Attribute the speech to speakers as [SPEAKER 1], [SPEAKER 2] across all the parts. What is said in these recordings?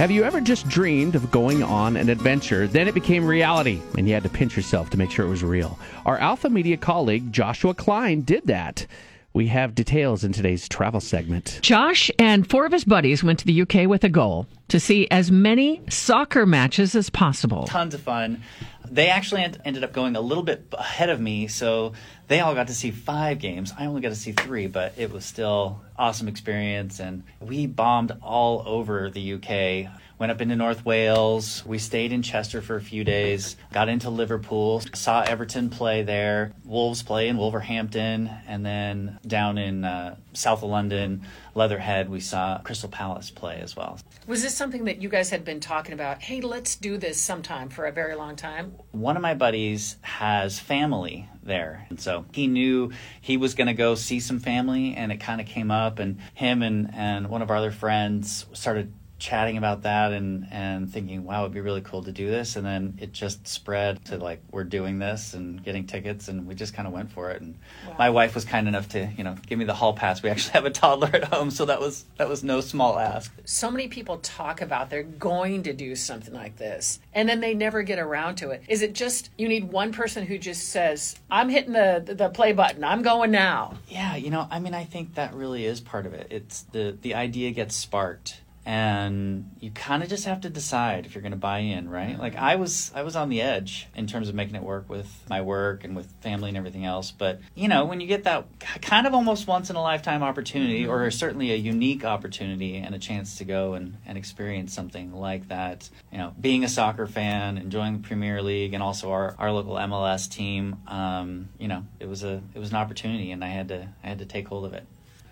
[SPEAKER 1] Have you ever just dreamed of going on an adventure, then it became reality, and you had to pinch yourself to make sure it was real? Our Alpha Media colleague, Joshua Klein, did that. We have details in today's travel segment.
[SPEAKER 2] Josh and four of his buddies went to the UK with a goal to see as many soccer matches as possible.
[SPEAKER 3] Tons of fun. They actually ended up going a little bit ahead of me, so they all got to see five games. I only got to see three, but it was still awesome experience. And we bombed all over the UK went up into North Wales. We stayed in Chester for a few days, got into Liverpool, saw Everton play there, Wolves play in Wolverhampton, and then down in uh, south of London, Leatherhead, we saw Crystal Palace play as well.
[SPEAKER 4] Was this something that you guys had been talking about? Hey, let's do this sometime for a very long time?
[SPEAKER 3] One of my buddies has family there. And so he knew he was going to go see some family, and it kind of came up. And him and, and one of our other friends started chatting about that and and thinking, wow, it'd be really cool to do this. And then it just spread to like we're doing this and getting tickets, and we just kind of went for it. And wow. my wife was kind enough to you know give me the hall pass. We actually have a toddler at home, so that was that was no small ask.
[SPEAKER 4] So many people talk about they're going to do something like this, and then they never get around to it. Is it just you need one person who just says, "I'm hitting the the play button. I'm going now."
[SPEAKER 3] Yeah, you know, I mean, I think that really is part of it. It's the the idea gets sparked and you kind of just have to decide if you're going to buy in right? Like i was i was on the edge in terms of making it work with my work and with family and everything else. But you know when you get that kind of almost once in a lifetime opportunity or mm-hmm. certainly a unique opportunity and a chance to go and, and experience something like that you know being a soccer fan enjoying the premier league and also our, our local mls team um, you know it was a it was an opportunity and i had to i had to take hold of it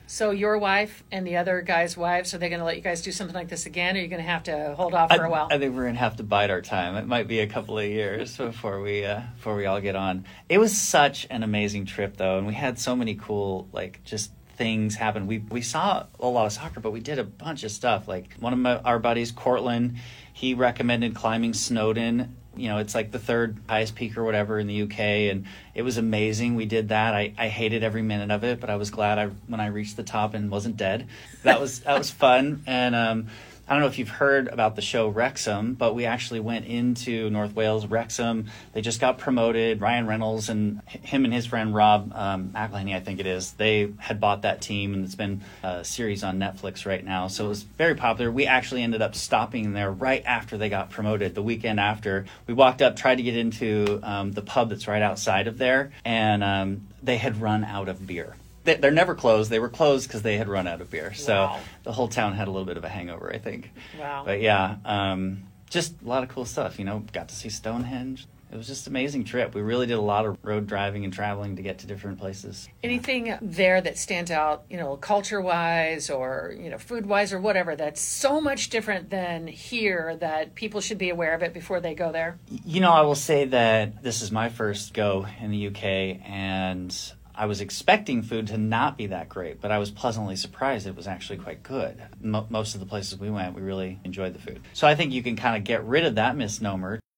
[SPEAKER 4] so your wife and the other guys' wives, are they going to let you guys do something like this again, or are you going to have to hold off for
[SPEAKER 3] I,
[SPEAKER 4] a while?
[SPEAKER 3] I think we're going to have to bide our time. It might be a couple of years before we uh, before we all get on. It was such an amazing trip, though, and we had so many cool like just things happen. We we saw a lot of soccer, but we did a bunch of stuff. Like one of my, our buddies, Cortland, he recommended climbing Snowdon you know, it's like the third highest peak or whatever in the UK, and it was amazing. We did that. I, I hated every minute of it, but I was glad I when I reached the top and wasn't dead. That was that was fun, and um, I don't know if you've heard about the show Wrexham, but we actually went into North Wales. Wrexham, they just got promoted. Ryan Reynolds and him and his friend Rob um, McElhenney, I think it is, they had bought that team, and it's been a series on Netflix right now. So it was very popular. We actually ended up stopping there right after they got promoted, the weekend after. We walked up, tried to get into um, the pub that's right outside of there, and um, they had run out of beer they, are never closed. They were closed because they had run out of beer. So wow. the whole town had a little bit of a hangover, I think.
[SPEAKER 4] Wow.
[SPEAKER 3] But yeah, um, just a lot of cool stuff. You know, got to see Stonehenge. It was just an amazing trip. We really did a lot of road driving and traveling to get to different places.
[SPEAKER 4] Anything there that stands out, you know, culture wise or, you know, food wise or whatever, that's so much different than here that people should be aware of it before they go there?
[SPEAKER 3] You know, I will say that this is my first go in the UK and I was expecting food to not be that great, but I was pleasantly surprised it was actually quite good. most of the places we went, we really enjoyed the food. So I think you can kind of get rid of that misnomer